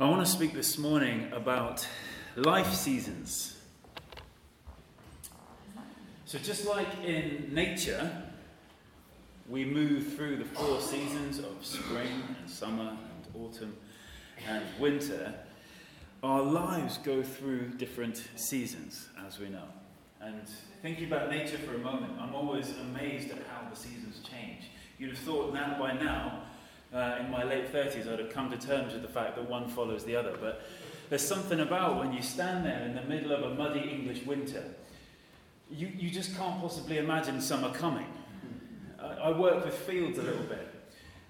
I want to speak this morning about life seasons. So, just like in nature, we move through the four seasons of spring and summer and autumn and winter, our lives go through different seasons, as we know. And thinking about nature for a moment, I'm always amazed at how the seasons change. You'd have thought that by now uh, in my late 30s, I'd have come to terms with the fact that one follows the other. But there's something about when you stand there in the middle of a muddy English winter, you, you just can't possibly imagine summer coming. I, I work with fields a little bit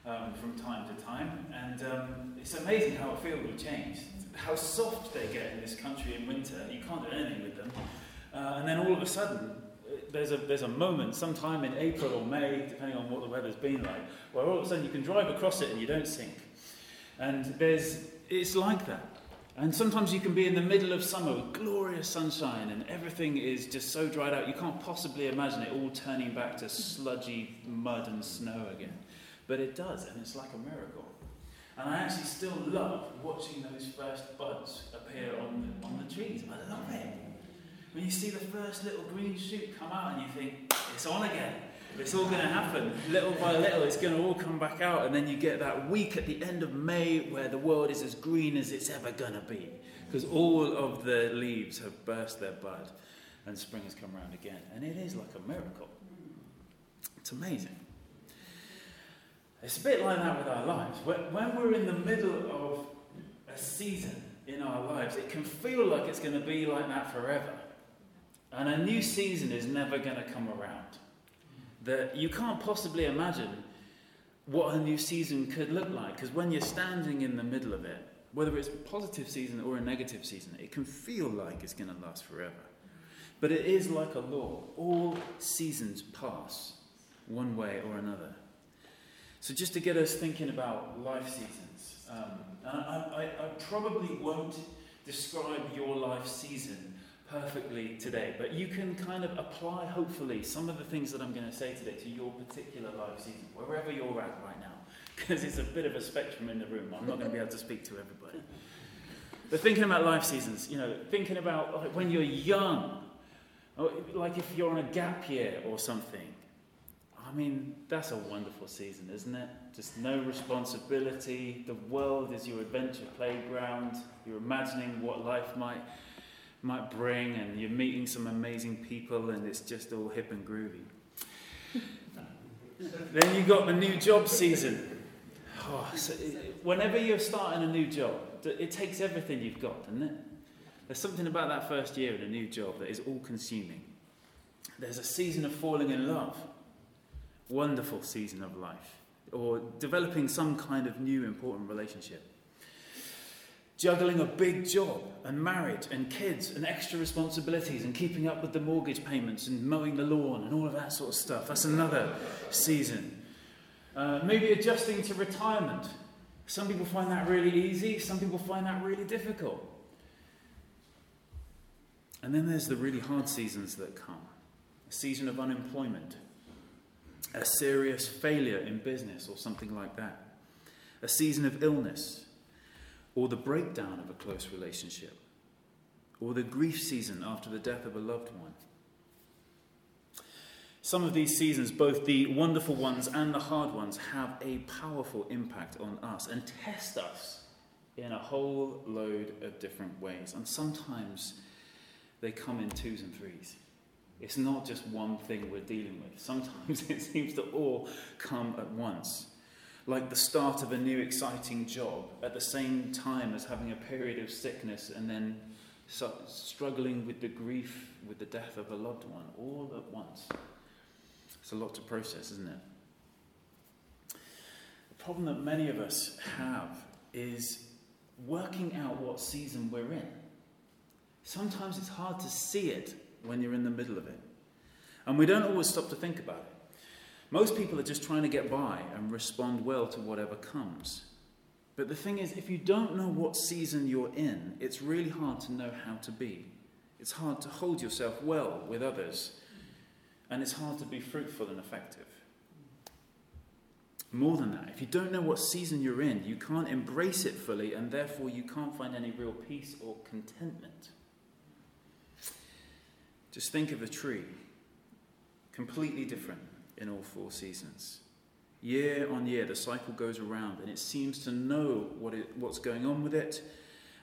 um, from time to time, and um, it's amazing how a field will change. How soft they get in this country in winter, you can't do anything with them. Uh, and then all of a sudden, there's a, there's a moment, sometime in April or May, depending on what the weather's been like, where all of a sudden you can drive across it and you don't sink. And there's, it's like that. And sometimes you can be in the middle of summer with glorious sunshine and everything is just so dried out, you can't possibly imagine it all turning back to sludgy mud and snow again. But it does, and it's like a miracle. And I actually still love watching those first buds appear on the, on the trees. I love it. When you see the first little green shoot come out and you think, it's on again. It's all going to happen. Little by little, it's going to all come back out. And then you get that week at the end of May where the world is as green as it's ever going to be. Because all of the leaves have burst their bud and spring has come around again. And it is like a miracle. It's amazing. It's a bit like that with our lives. When we're in the middle of a season in our lives, it can feel like it's going to be like that forever. And a new season is never going to come around. That you can't possibly imagine what a new season could look like because when you're standing in the middle of it, whether it's a positive season or a negative season, it can feel like it's going to last forever. But it is like a law. All seasons pass one way or another. So, just to get us thinking about life seasons, um, I, I, I probably won't describe your life season perfectly today, but you can kind of apply, hopefully, some of the things that I'm going to say today to your particular life season, wherever you're at right now, because it's a bit of a spectrum in the room. I'm not going to be able to speak to everybody. But thinking about life seasons, you know, thinking about like, when you're young, oh, like if you're on a gap year or something. I mean, that's a wonderful season, isn't it? Just no responsibility. The world is your adventure playground. You're imagining what life might might bring, and you're meeting some amazing people, and it's just all hip and groovy. then you got the new job season. Oh, so whenever you're starting a new job, it takes everything you've got, doesn't it? There's something about that first year in a new job that is all consuming. There's a season of falling in love, wonderful season of life, or developing some kind of new important relationship juggling a big job and marriage and kids and extra responsibilities and keeping up with the mortgage payments and mowing the lawn and all of that sort of stuff. That's another season. Uh, maybe adjusting to retirement. Some people find that really easy, some people find that really difficult. And then there's the really hard seasons that come a season of unemployment, a serious failure in business, or something like that, a season of illness or the breakdown of a close relationship, or the grief season after the death of a loved one. Some of these seasons, both the wonderful ones and the hard ones, have a powerful impact on us and test us in a whole load of different ways. And sometimes they come in twos and threes. It's not just one thing we're dealing with. Sometimes it seems to all come at once like the start of a new exciting job at the same time as having a period of sickness and then struggling with the grief with the death of a loved one all at once. It's a lot to process, isn't it? The problem that many of us have is working out what season we're in. Sometimes it's hard to see it when you're in the middle of it. And we don't always stop to think about it. Most people are just trying to get by and respond well to whatever comes. But the thing is, if you don't know what season you're in, it's really hard to know how to be. It's hard to hold yourself well with others, and it's hard to be fruitful and effective. More than that, if you don't know what season you're in, you can't embrace it fully, and therefore you can't find any real peace or contentment. Just think of a tree, completely different in all four seasons. Year on year, the cycle goes around, and it seems to know what it, what's going on with it.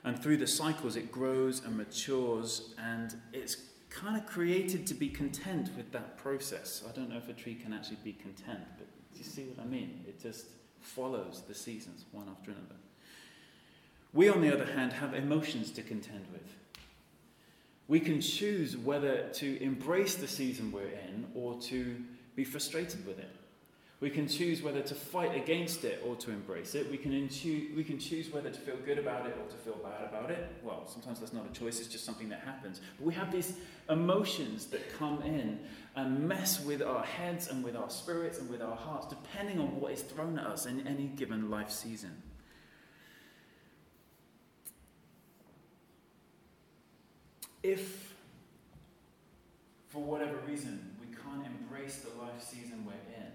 And through the cycles, it grows and matures, and it's kind of created to be content with that process. I don't know if a tree can actually be content, but do you see what I mean? It just follows the seasons one after another. We, on the other hand, have emotions to contend with. We can choose whether to embrace the season we're in or to be frustrated with it. We can choose whether to fight against it or to embrace it. We can, intu- we can choose whether to feel good about it or to feel bad about it. Well, sometimes that's not a choice, it's just something that happens. But we have these emotions that come in and mess with our heads and with our spirits and with our hearts, depending on what is thrown at us in any given life season. If, for whatever reason, embrace the life season we're in,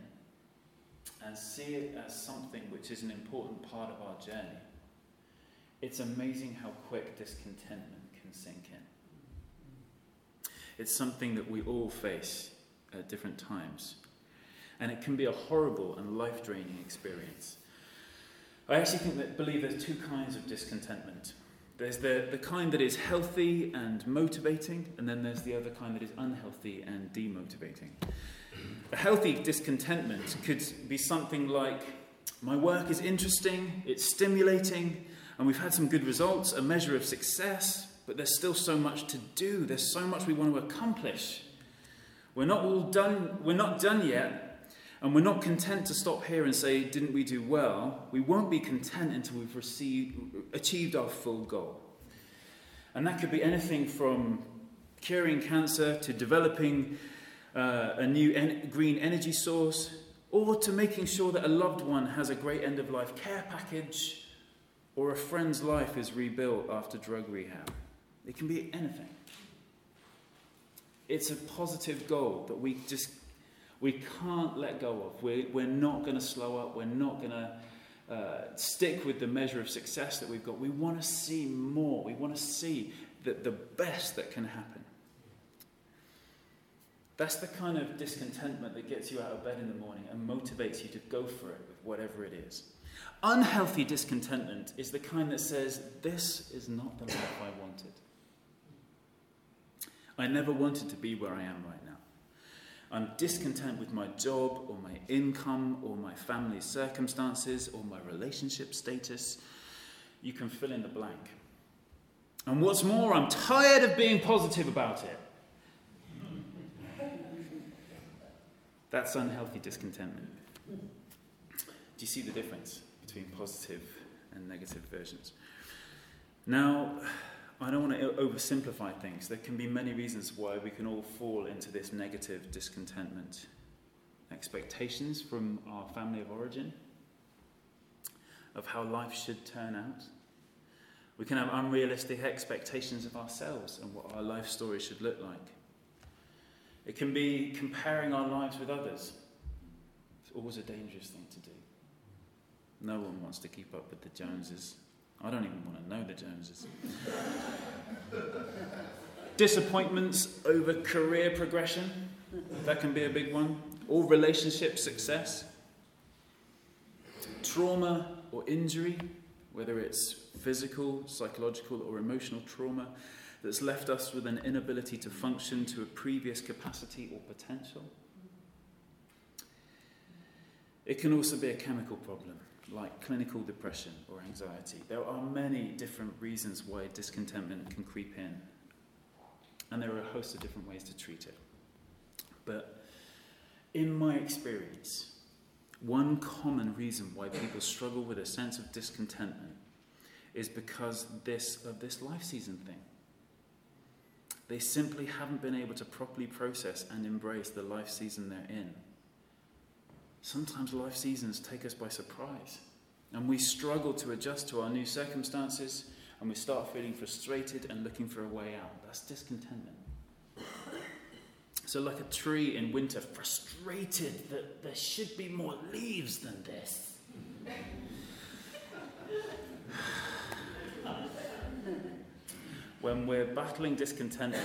and see it as something which is an important part of our journey, it's amazing how quick discontentment can sink in. It's something that we all face at different times, and it can be a horrible and life draining experience. I actually think that believe there's two kinds of discontentment. There's the, the kind that is healthy and motivating, and then there's the other kind that is unhealthy and demotivating. A healthy discontentment could be something like my work is interesting, it's stimulating, and we've had some good results, a measure of success, but there's still so much to do. There's so much we want to accomplish. We're not all done, we're not done yet, and we're not content to stop here and say, didn't we do well? We won't be content until we've received, achieved our full goal. And that could be anything from curing cancer to developing uh, a new en- green energy source, or to making sure that a loved one has a great end of life care package, or a friend's life is rebuilt after drug rehab. It can be anything. It's a positive goal that we just we can't let go of. We're, we're not going to slow up. We're not going to uh, stick with the measure of success that we've got. We want to see more. We want to see the, the best that can happen. That's the kind of discontentment that gets you out of bed in the morning and motivates you to go for it with whatever it is. Unhealthy discontentment is the kind that says, This is not the life I wanted. I never wanted to be where I am right now. I'm discontent with my job or my income or my family circumstances or my relationship status. You can fill in the blank. And what's more, I'm tired of being positive about it. That's unhealthy discontentment. Do you see the difference between positive and negative versions? Now, I don't want to oversimplify things. There can be many reasons why we can all fall into this negative discontentment. Expectations from our family of origin, of how life should turn out. We can have unrealistic expectations of ourselves and what our life story should look like. It can be comparing our lives with others. It's always a dangerous thing to do. No one wants to keep up with the Joneses. I don't even want to know the Joneses. Disappointments over career progression. That can be a big one. Or relationship success. Trauma or injury, whether it's physical, psychological, or emotional trauma that's left us with an inability to function to a previous capacity or potential. It can also be a chemical problem, like clinical depression or anxiety. There are many different reasons why discontentment can creep in, and there are a host of different ways to treat it. But in my experience, one common reason why people struggle with a sense of discontentment is because this, of this life season thing. They simply haven't been able to properly process and embrace the life season they're in. Sometimes life seasons take us by surprise, and we struggle to adjust to our new circumstances, and we start feeling frustrated and looking for a way out. That's discontentment. So, like a tree in winter, frustrated that there should be more leaves than this. When we're battling discontentment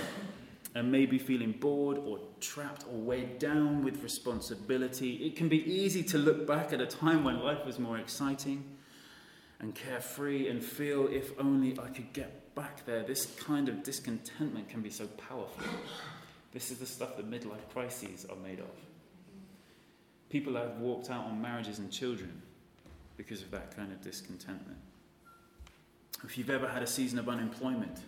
and maybe feeling bored or trapped or weighed down with responsibility, it can be easy to look back at a time when life was more exciting and carefree and feel if only I could get back there. This kind of discontentment can be so powerful. This is the stuff that midlife crises are made of. People have walked out on marriages and children because of that kind of discontentment. If you've ever had a season of unemployment,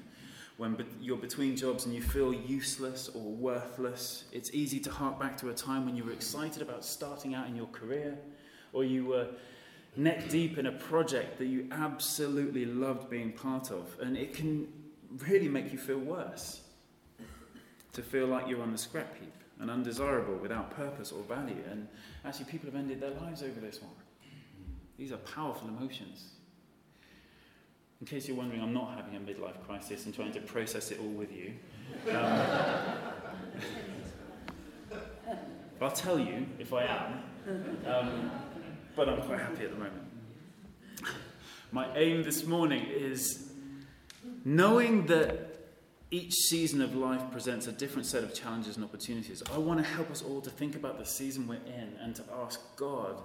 when you're between jobs and you feel useless or worthless, it's easy to hark back to a time when you were excited about starting out in your career, or you were neck deep in a project that you absolutely loved being part of. And it can really make you feel worse to feel like you're on the scrap heap and undesirable without purpose or value. And actually, people have ended their lives over this one. These are powerful emotions. In case you're wondering, I'm not having a midlife crisis and trying to process it all with you. Um, I'll tell you if I am. Um, but I'm quite happy at the moment. My aim this morning is knowing that each season of life presents a different set of challenges and opportunities. I want to help us all to think about the season we're in and to ask God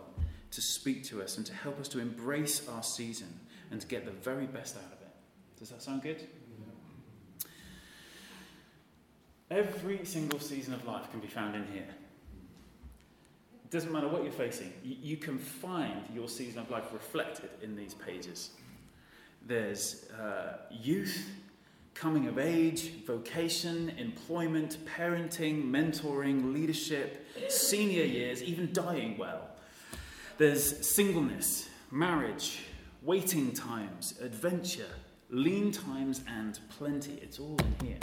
to speak to us and to help us to embrace our season and to get the very best out of it. Does that sound good? Every single season of life can be found in here. It doesn't matter what you're facing, you, you can find your season of life reflected in these pages. There's uh, youth, coming of age, vocation, employment, parenting, mentoring, leadership, senior years, even dying well. There's singleness, marriage, waiting times, adventure, lean times, and plenty. It's all in here.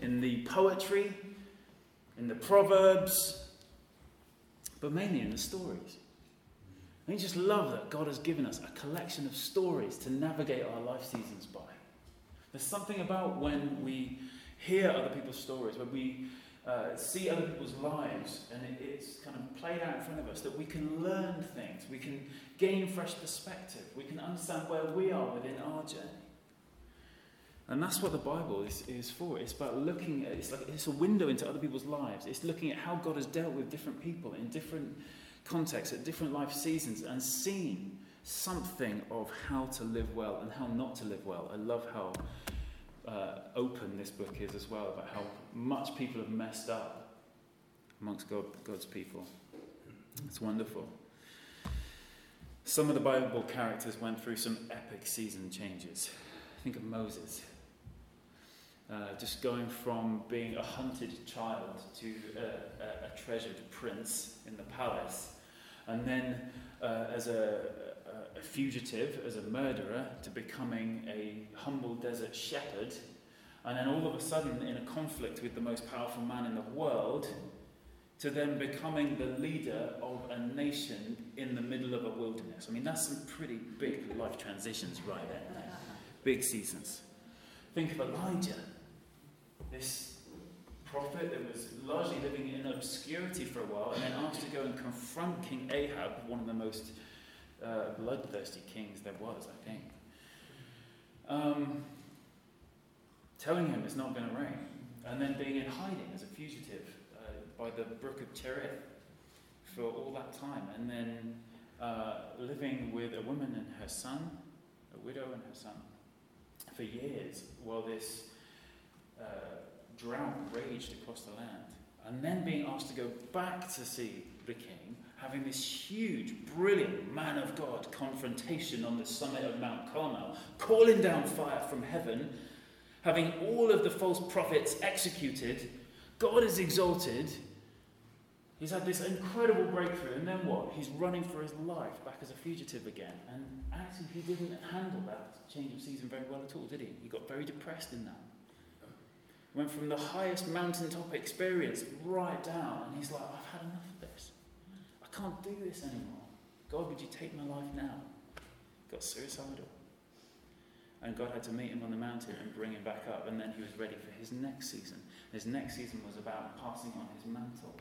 In the poetry, in the proverbs, but mainly in the stories. I just love that God has given us a collection of stories to navigate our life seasons by. There's something about when we hear other people's stories, when we uh, see other people's lives, and it, it's kind of played out in front of us, that we can learn things, we can gain fresh perspective, we can understand where we are within our journey. And that's what the Bible is, is for. It's about looking at it's like it's a window into other people's lives. It's looking at how God has dealt with different people in different contexts at different life seasons and seeing something of how to live well and how not to live well. I love how uh, open this book is as well about how much people have messed up amongst God, God's people. It's wonderful. Some of the Bible characters went through some epic season changes. Think of Moses. Uh, just going from being a hunted child to a, a, a treasured prince in the palace, and then uh, as a, a, fugitive, as a murderer, to becoming a humble desert shepherd, and then all of a sudden in a conflict with the most powerful man in the world, to then becoming the leader of a nation in the middle of a wilderness. I mean, that's some pretty big life transitions right there. Big seasons. Think of Elijah this prophet that was largely living in obscurity for a while and then asked to go and confront King Ahab, one of the most uh, bloodthirsty kings there was, I think. Um, telling him it's not going to rain, and then being in hiding as a fugitive uh, by the brook of Cherith for all that time, and then uh, living with a woman and her son, a widow and her son, for years while this uh, drought raged across the land. And then being asked to go back to see the king, having this huge, brilliant man of God confrontation on the summit of Mount Carmel, calling down fire from heaven, having all of the false prophets executed, God is exalted. He's had this incredible breakthrough, and then what? He's running for his life back as a fugitive again. And actually, he didn't handle that change of season very well at all, did he? He got very depressed in that. Went from the highest mountaintop experience right down, and he's like, I've had enough of this. I can't do this anymore. God, would you take my life now? Got suicidal. And God had to meet him on the mountain and bring him back up. And then he was ready for his next season. His next season was about passing on his mantle.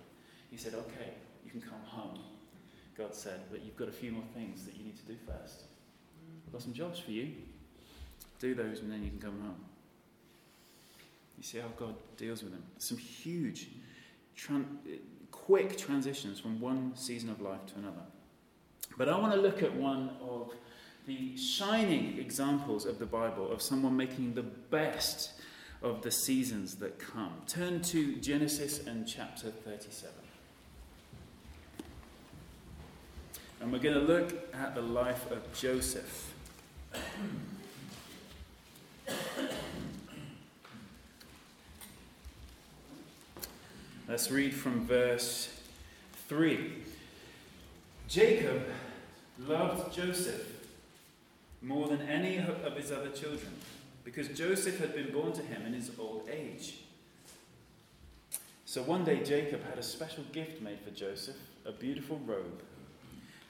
He said, Okay, you can come home. God said, But you've got a few more things that you need to do first. I've got some jobs for you. Do those, and then you can come home. You see how God deals with them. Some huge, tran- quick transitions from one season of life to another. But I want to look at one of the shining examples of the Bible of someone making the best of the seasons that come. Turn to Genesis and chapter 37. And we're going to look at the life of Joseph. Let's read from verse 3. Jacob loved Joseph more than any of his other children because Joseph had been born to him in his old age. So one day Jacob had a special gift made for Joseph, a beautiful robe.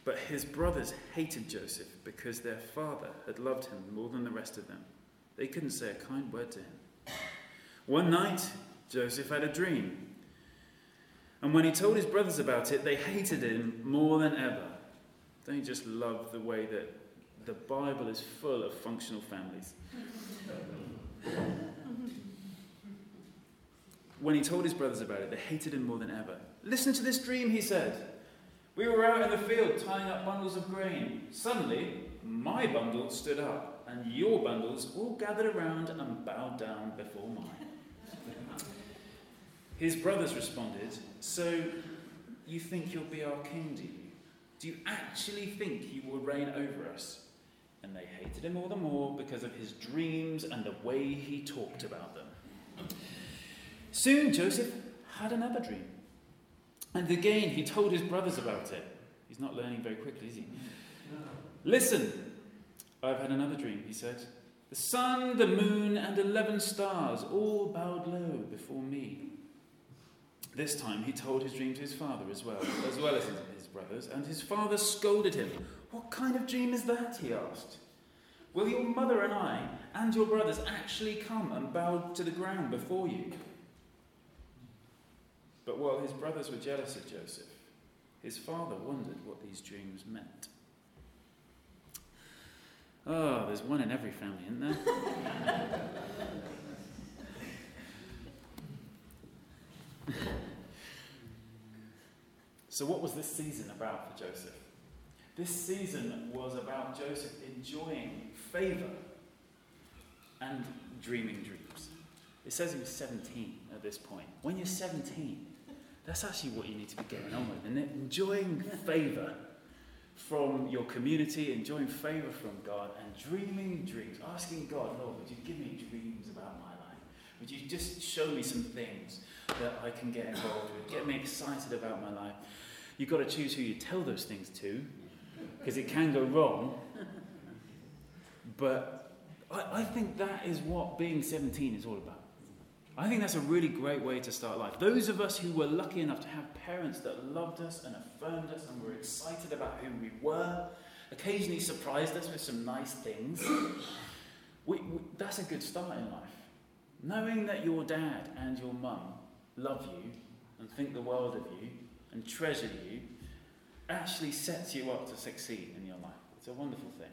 But his brothers hated Joseph because their father had loved him more than the rest of them. They couldn't say a kind word to him. One night, Joseph had a dream. And when he told his brothers about it, they hated him more than ever. Don't you just love the way that the Bible is full of functional families? when he told his brothers about it, they hated him more than ever. Listen to this dream, he said. We were out in the field tying up bundles of grain. Suddenly, my bundle stood up, and your bundles all gathered around and bowed down before mine. His brothers responded, So you think you'll be our king, do you? Do you actually think you will reign over us? And they hated him all the more because of his dreams and the way he talked about them. Soon Joseph had another dream. And again, he told his brothers about it. He's not learning very quickly, is he? Listen, I've had another dream, he said. The sun, the moon, and eleven stars all bowed low before me. This time he told his dream to his father as well, as well as his, brothers, and his father scolded him. What kind of dream is that? he asked. Will your mother and I and your brothers actually come and bow to the ground before you? But while his brothers were jealous of Joseph, his father wondered what these dreams meant. Oh, there's one in every family, isn't there? So, what was this season about for Joseph? This season was about Joseph enjoying favour and dreaming dreams. It says he was 17 at this point. When you're 17, that's actually what you need to be getting on with, it? Enjoying favour from your community, enjoying favour from God, and dreaming dreams. Asking God, Lord, would you give me dreams about my life? Would you just show me some things that I can get involved with? Get me excited about my life. You've got to choose who you tell those things to, because it can go wrong. But I, I think that is what being 17 is all about. I think that's a really great way to start life. Those of us who were lucky enough to have parents that loved us and affirmed us and were excited about who we were, occasionally surprised us with some nice things, we, we, that's a good start in life. Knowing that your dad and your mum love you and think the world of you and treasure you actually sets you up to succeed in your life. It's a wonderful thing.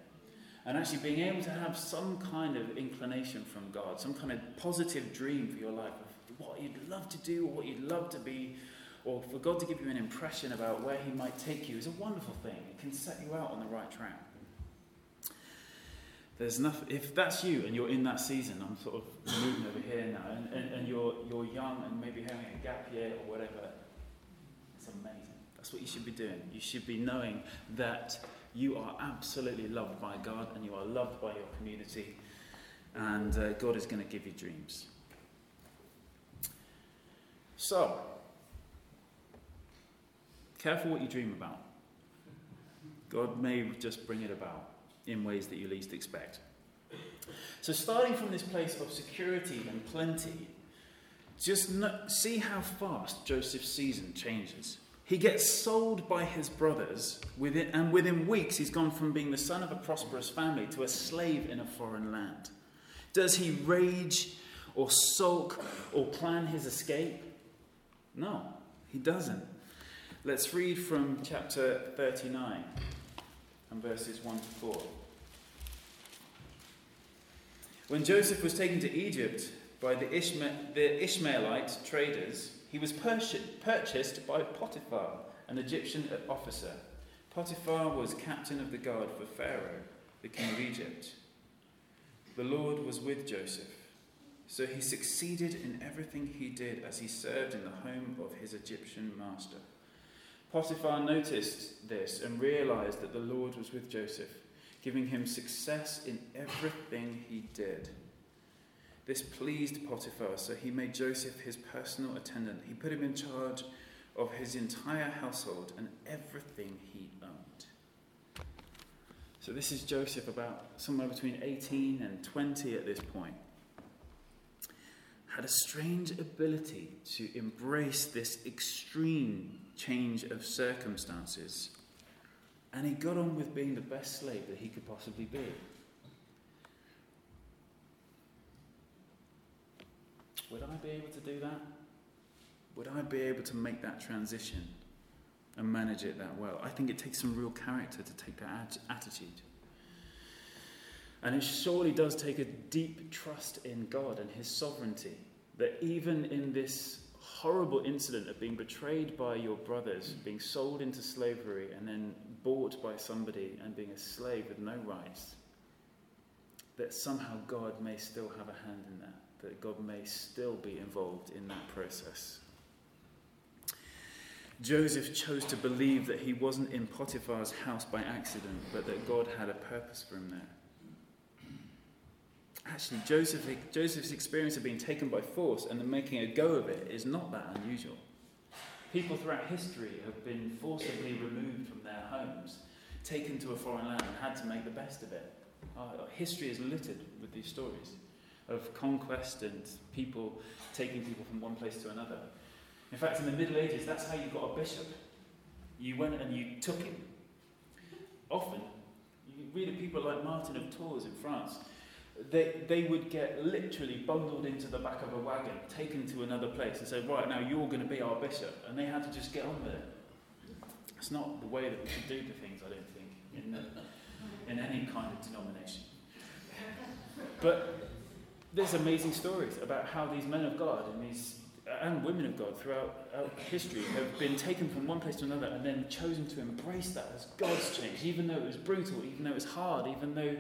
And actually being able to have some kind of inclination from God, some kind of positive dream for your life of what you'd love to do or what you'd love to be, or for God to give you an impression about where He might take you is a wonderful thing. It can set you out on the right track. There's nothing, if that's you and you're in that season, I'm sort of moving over here now, and, and, and you're, you're young and maybe having a gap year or whatever, it's amazing. That's what you should be doing. You should be knowing that you are absolutely loved by God and you are loved by your community, and uh, God is going to give you dreams. So, careful what you dream about. God may just bring it about in ways that you least expect. So, starting from this place of security and plenty, just see how fast Joseph's season changes. He gets sold by his brothers, within, and within weeks, he's gone from being the son of a prosperous family to a slave in a foreign land. Does he rage or sulk or plan his escape? No, he doesn't. Let's read from chapter 39 and verses 1 to 4. When Joseph was taken to Egypt by the, Ishma- the Ishmaelite traders, he was purchased by Potiphar, an Egyptian officer. Potiphar was captain of the guard for Pharaoh, the king of Egypt. The Lord was with Joseph, so he succeeded in everything he did as he served in the home of his Egyptian master. Potiphar noticed this and realized that the Lord was with Joseph, giving him success in everything he did. This pleased Potiphar, so he made Joseph his personal attendant. He put him in charge of his entire household and everything he owned. So, this is Joseph about somewhere between 18 and 20 at this point. Had a strange ability to embrace this extreme change of circumstances. And he got on with being the best slave that he could possibly be. Would I be able to do that? Would I be able to make that transition and manage it that well? I think it takes some real character to take that attitude. And it surely does take a deep trust in God and His sovereignty that even in this horrible incident of being betrayed by your brothers, being sold into slavery, and then bought by somebody and being a slave with no rights, that somehow God may still have a hand in that, that God may still be involved in that process. Joseph chose to believe that he wasn't in Potiphar's house by accident, but that God had a purpose for him there. Actually, Joseph, Joseph's experience of being taken by force and then making a go of it is not that unusual. People throughout history have been forcibly removed from their homes, taken to a foreign land, and had to make the best of it. Our history is littered with these stories of conquest and people taking people from one place to another. In fact, in the Middle Ages, that's how you got a bishop. You went and you took him. Often, you read of people like Martin of Tours in France they, they would get literally bundled into the back of a wagon, taken to another place, and say, Right, now you're going to be our bishop. And they had to just get on with it. It's not the way that we should do the things, I don't think, in, the, in any kind of denomination. But there's amazing stories about how these men of God and these and women of God throughout history have been taken from one place to another and then chosen to embrace that as God's change, even though it was brutal, even though it was hard, even though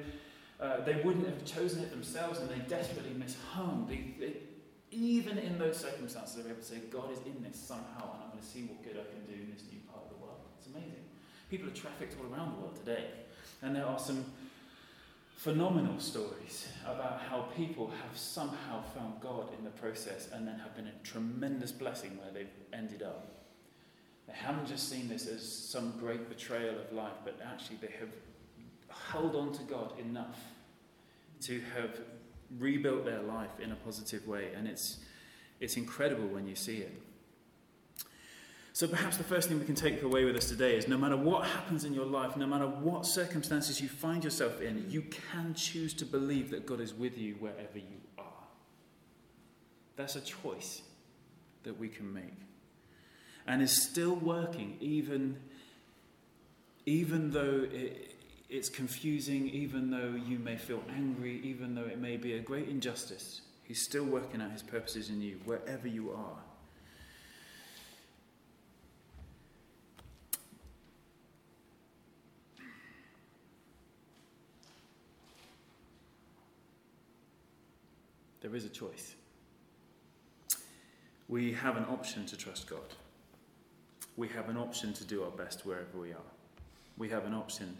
uh, they wouldn't have chosen it themselves and they desperately miss home. They, they, even in those circumstances, they're able to say, God is in this somehow, and I'm going to see what good I can do in this new part of the world. It's amazing. People are trafficked all around the world today, and there are some phenomenal stories about how people have somehow found God in the process and then have been a tremendous blessing where they've ended up. They haven't just seen this as some great betrayal of life, but actually they have held on to God enough to have rebuilt their life in a positive way. And it's, it's incredible when you see it. So perhaps the first thing we can take away with us today is no matter what happens in your life, no matter what circumstances you find yourself in, you can choose to believe that God is with you wherever you are. That's a choice that we can make. And is still working even, even though it, it's confusing, even though you may feel angry, even though it may be a great injustice. He's still working out his purposes in you, wherever you are. There is a choice. We have an option to trust God. We have an option to do our best wherever we are. We have an option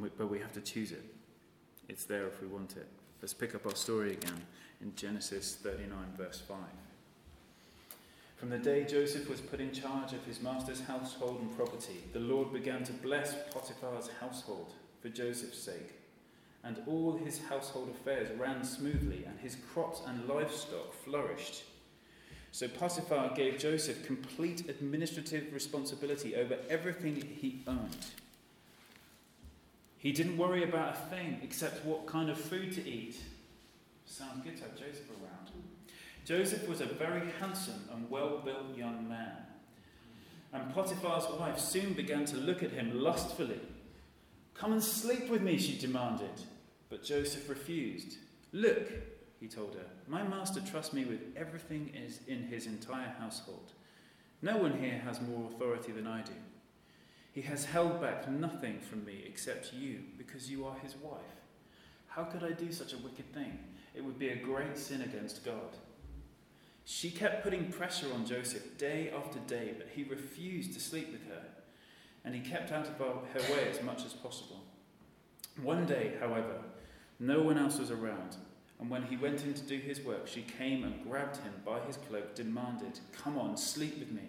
we, but we have to choose it. It's there if we want it. Let's pick up our story again in Genesis 39, verse 5. From the day Joseph was put in charge of his master's household and property, the Lord began to bless Potiphar's household for Joseph's sake. And all his household affairs ran smoothly, and his crops and livestock flourished. So Potiphar gave Joseph complete administrative responsibility over everything he owned. He didn't worry about a thing except what kind of food to eat Sounds good to have Joseph around. Joseph was a very handsome and well built young man. And Potiphar's wife soon began to look at him lustfully. Come and sleep with me, she demanded. But Joseph refused. Look, he told her, my master trusts me with everything in his entire household. No one here has more authority than I do. He has held back nothing from me except you, because you are his wife. How could I do such a wicked thing? It would be a great sin against God. She kept putting pressure on Joseph day after day, but he refused to sleep with her, and he kept out of her way as much as possible. One day, however, no one else was around, and when he went in to do his work, she came and grabbed him by his cloak, demanded, Come on, sleep with me.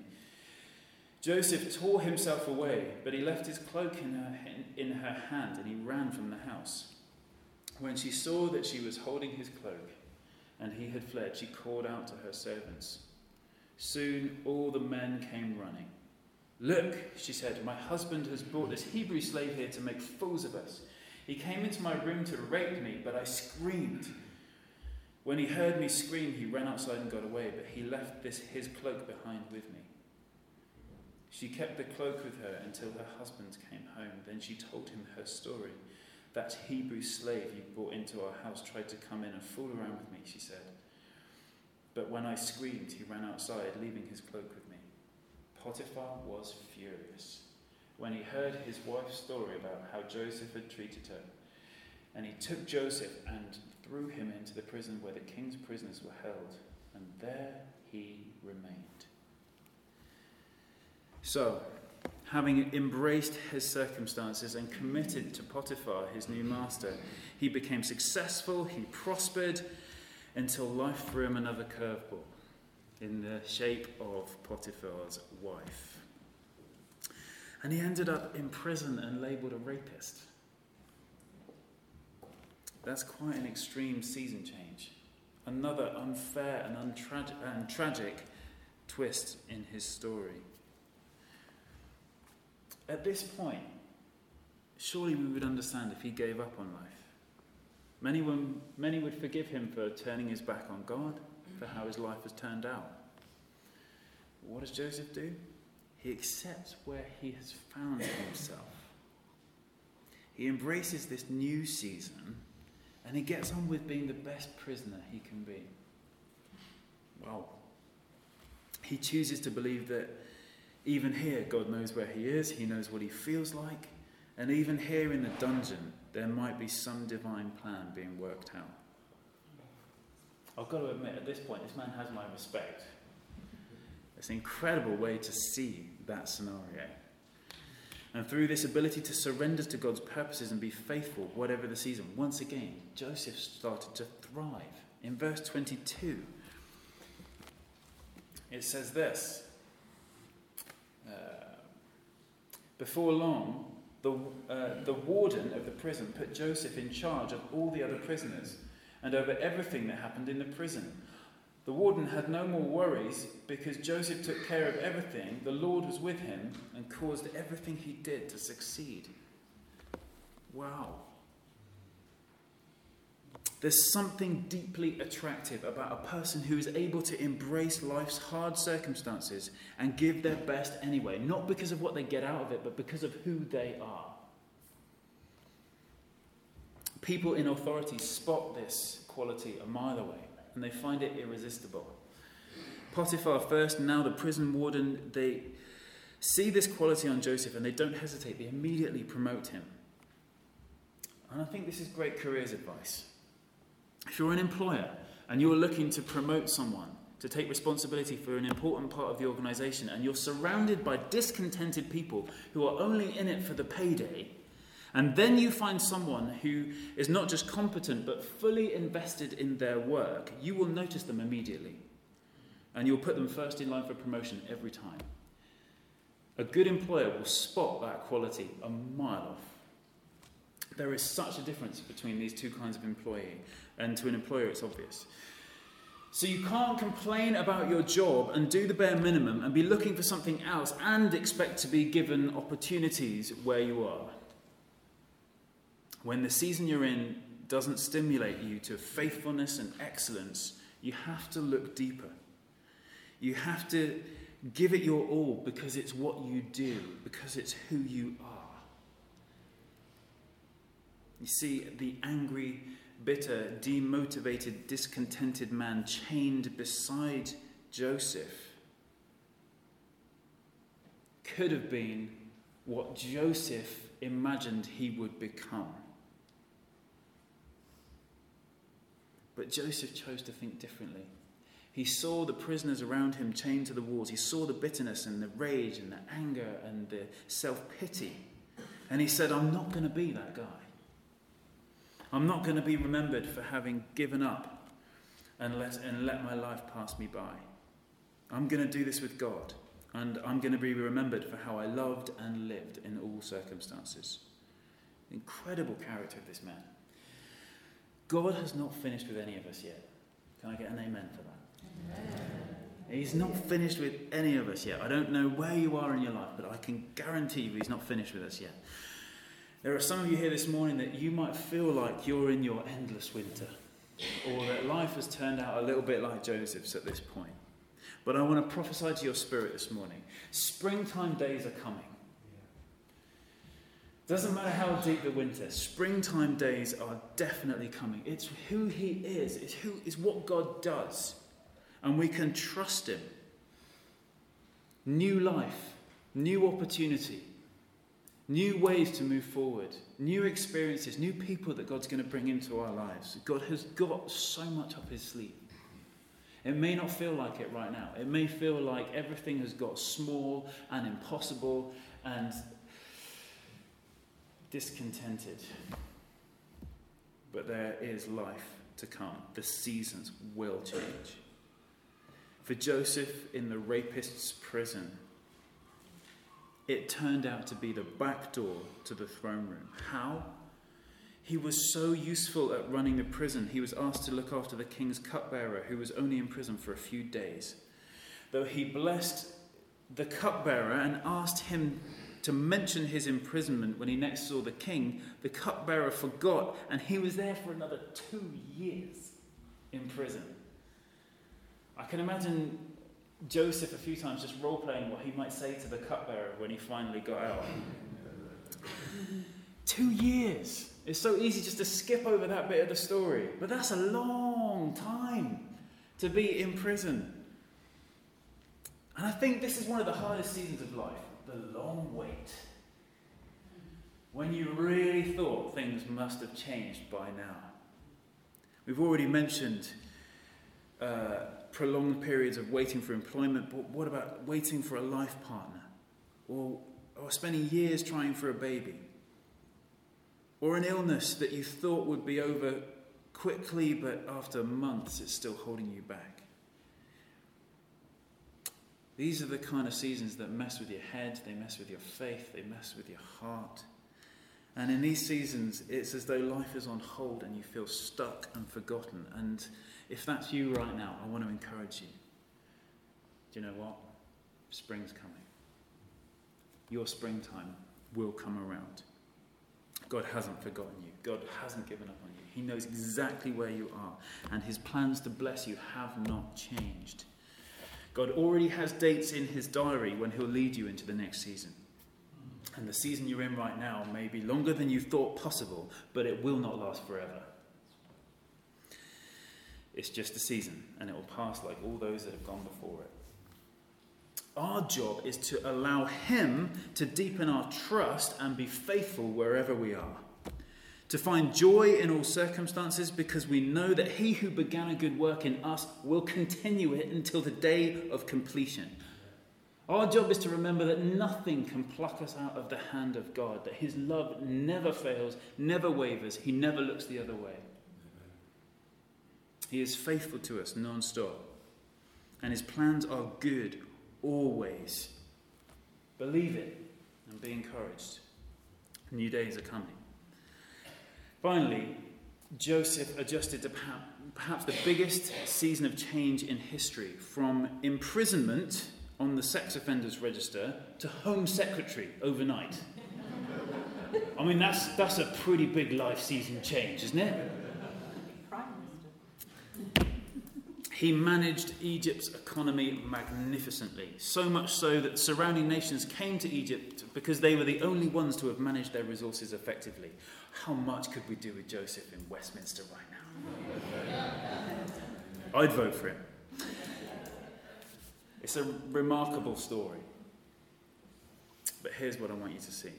Joseph tore himself away, but he left his cloak in her, in her hand and he ran from the house. When she saw that she was holding his cloak, and he had fled, she called out to her servants. Soon all the men came running. Look, she said, my husband has brought this Hebrew slave here to make fools of us. He came into my room to rape me, but I screamed. When he heard me scream, he ran outside and got away, but he left this his cloak behind with me. She kept the cloak with her until her husband came home. Then she told him her story. That Hebrew slave you brought into our house tried to come in and fool around with me, she said. But when I screamed, he ran outside, leaving his cloak with me. Potiphar was furious when he heard his wife's story about how Joseph had treated her. And he took Joseph and threw him into the prison where the king's prisoners were held. And there he remained. So, having embraced his circumstances and committed to Potiphar, his new master, he became successful, he prospered, until life threw him another curveball in the shape of Potiphar's wife. And he ended up in prison and labeled a rapist. That's quite an extreme season change. Another unfair and, untra- and tragic twist in his story. At this point, surely we would understand if he gave up on life. Many, would, many would forgive him for turning his back on God, for how his life has turned out. What does Joseph do? He accepts where he has found himself. He embraces this new season and he gets on with being the best prisoner he can be. Well, he chooses to believe that even here, God knows where he is, he knows what he feels like, and even here in the dungeon, there might be some divine plan being worked out. I've got to admit, at this point, this man has my respect. It's an incredible way to see that scenario. And through this ability to surrender to God's purposes and be faithful, whatever the season, once again, Joseph started to thrive. In verse 22, it says this Before long, the, uh, the warden of the prison put Joseph in charge of all the other prisoners and over everything that happened in the prison. The warden had no more worries because Joseph took care of everything. The Lord was with him and caused everything he did to succeed. Wow. There's something deeply attractive about a person who is able to embrace life's hard circumstances and give their best anyway, not because of what they get out of it, but because of who they are. People in authority spot this quality a mile away and they find it irresistible. Potiphar first, now the prison warden, they see this quality on Joseph and they don't hesitate, they immediately promote him. And I think this is great careers advice. If you're an employer and you're looking to promote someone, to take responsibility for an important part of the organization, and you're surrounded by discontented people who are only in it for the payday, and then you find someone who is not just competent but fully invested in their work, you will notice them immediately. And you'll put them first in line for promotion every time. A good employer will spot that quality a mile off. There is such a difference between these two kinds of employee, and to an employer, it's obvious. So you can't complain about your job and do the bare minimum and be looking for something else and expect to be given opportunities where you are when the season you're in doesn't stimulate you to faithfulness and excellence, you have to look deeper. You have to give it your all because it's what you do, because it's who you are. You see, the angry, bitter, demotivated, discontented man chained beside Joseph could have been what Joseph imagined he would become. But Joseph chose to think differently. He saw the prisoners around him chained to the walls. He saw the bitterness and the rage and the anger and the self pity. And he said, I'm not going to be that guy. I'm not going to be remembered for having given up and let, and let my life pass me by. I'm going to do this with God. And I'm going to be remembered for how I loved and lived in all circumstances. Incredible character of this man. God has not finished with any of us yet. Can I get an amen for that? Amen. He's not finished with any of us yet. I don't know where you are in your life, but I can guarantee you he's not finished with us yet. There are some of you here this morning that you might feel like you're in your endless winter, or that life has turned out a little bit like Joseph's at this point. But I want to prophesy to your spirit this morning. Springtime days are coming. Doesn't matter how deep the winter, springtime days are definitely coming. It's who He is, it's, who, it's what God does. And we can trust Him. New life, new opportunity, new ways to move forward, new experiences, new people that God's going to bring into our lives. God has got so much up His sleeve. It may not feel like it right now. It may feel like everything has got small and impossible and discontented. But there is life to come. The seasons will change. For Joseph in the rapist's prison, it turned out to be the back door to the throne room. How? He was so useful at running the prison, he was asked to look after the king's cupbearer, who was only in prison for a few days. Though he blessed the cupbearer and asked him to mention his imprisonment when he next saw the king, the cupbearer forgot, and he was there for another two years in prison. I can imagine Joseph a few times just role playing what he might say to the cupbearer when he finally got out. two years. It's so easy just to skip over that bit of the story. But that's a long time to be in prison. And I think this is one of the hardest seasons of life the long wait. When you really thought things must have changed by now. We've already mentioned uh, prolonged periods of waiting for employment, but what about waiting for a life partner? Or, or spending years trying for a baby? or an illness that you thought would be over quickly, but after months it's still holding you back. These are the kind of seasons that mess with your head, they mess with your faith, they mess with your heart. And in these seasons, it's as though life is on hold and you feel stuck and forgotten. And if that's you right now, I want to encourage you. Do you know what? Spring's coming. Your springtime will come around. God hasn't forgotten you. God hasn't given up on you. He knows exactly where you are, and his plans to bless you have not changed. God already has dates in his diary when he'll lead you into the next season. And the season you're in right now may be longer than you thought possible, but it will not last forever. It's just a season, and it will pass like all those that have gone before it. Our job is to allow Him to deepen our trust and be faithful wherever we are. To find joy in all circumstances because we know that He who began a good work in us will continue it until the day of completion. Our job is to remember that nothing can pluck us out of the hand of God, that His love never fails, never wavers, He never looks the other way. He is faithful to us non stop, and His plans are good always. Believe it and be encouraged. New days are coming. Finally, Joseph adjusted to perhaps the biggest season of change in history from imprisonment on the sex offenders register to home secretary overnight. I mean, that's, that's a pretty big life season change, isn't it? He managed Egypt's economy magnificently, so much so that surrounding nations came to Egypt because they were the only ones to have managed their resources effectively. How much could we do with Joseph in Westminster right now? I'd vote for him. It's a remarkable story. But here's what I want you to see.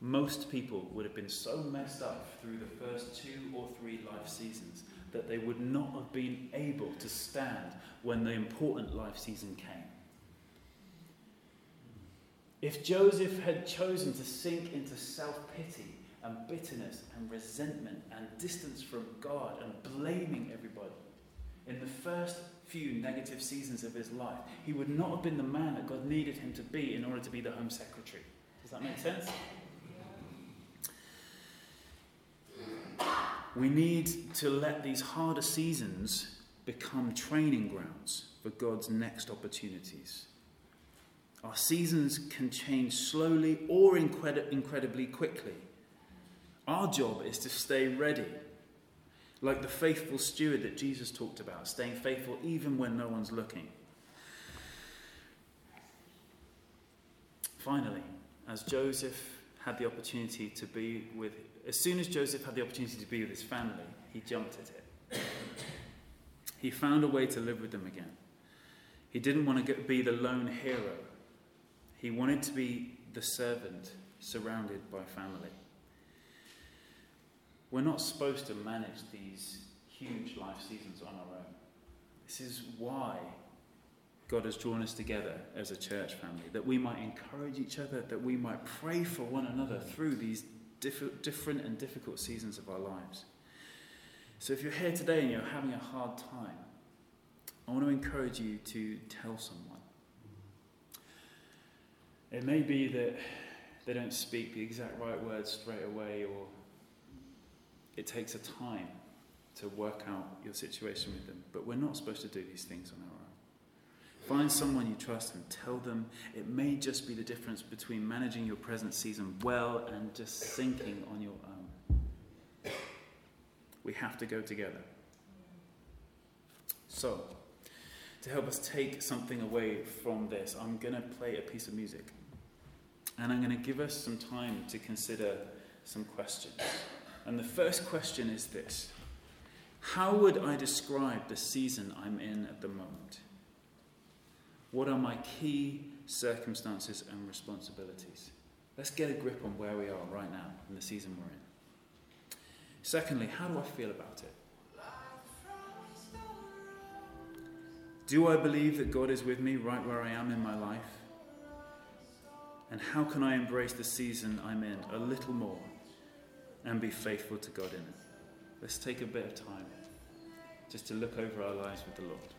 Most people would have been so messed up through the first two or three life seasons that they would not have been able to stand when the important life season came. If Joseph had chosen to sink into self pity and bitterness and resentment and distance from God and blaming everybody in the first few negative seasons of his life, he would not have been the man that God needed him to be in order to be the Home Secretary. Does that make sense? We need to let these harder seasons become training grounds for God's next opportunities. Our seasons can change slowly or incredi- incredibly quickly. Our job is to stay ready, like the faithful steward that Jesus talked about, staying faithful even when no one's looking. Finally, as Joseph had the opportunity to be with as soon as Joseph had the opportunity to be with his family, he jumped at it. He found a way to live with them again. He didn't want to be the lone hero, he wanted to be the servant surrounded by family. We're not supposed to manage these huge life seasons on our own. This is why God has drawn us together as a church family, that we might encourage each other, that we might pray for one another through these diff- different and difficult seasons of our lives. So if you're here today and you're having a hard time, I want to encourage you to tell someone. It may be that they don't speak the exact right words straight away, or it takes a time to work out your situation with them. But we're not supposed to do these things on our own. Find someone you trust and tell them. It may just be the difference between managing your present season well and just sinking on your own. We have to go together. So, to help us take something away from this, I'm going to play a piece of music. And I'm going to give us some time to consider some questions. And the first question is this How would I describe the season I'm in at the moment? What are my key circumstances and responsibilities? Let's get a grip on where we are right now in the season we're in. Secondly, how do I feel about it? Do I believe that God is with me right where I am in my life? And how can I embrace the season I'm in a little more and be faithful to God in it? Let's take a bit of time just to look over our lives with the Lord.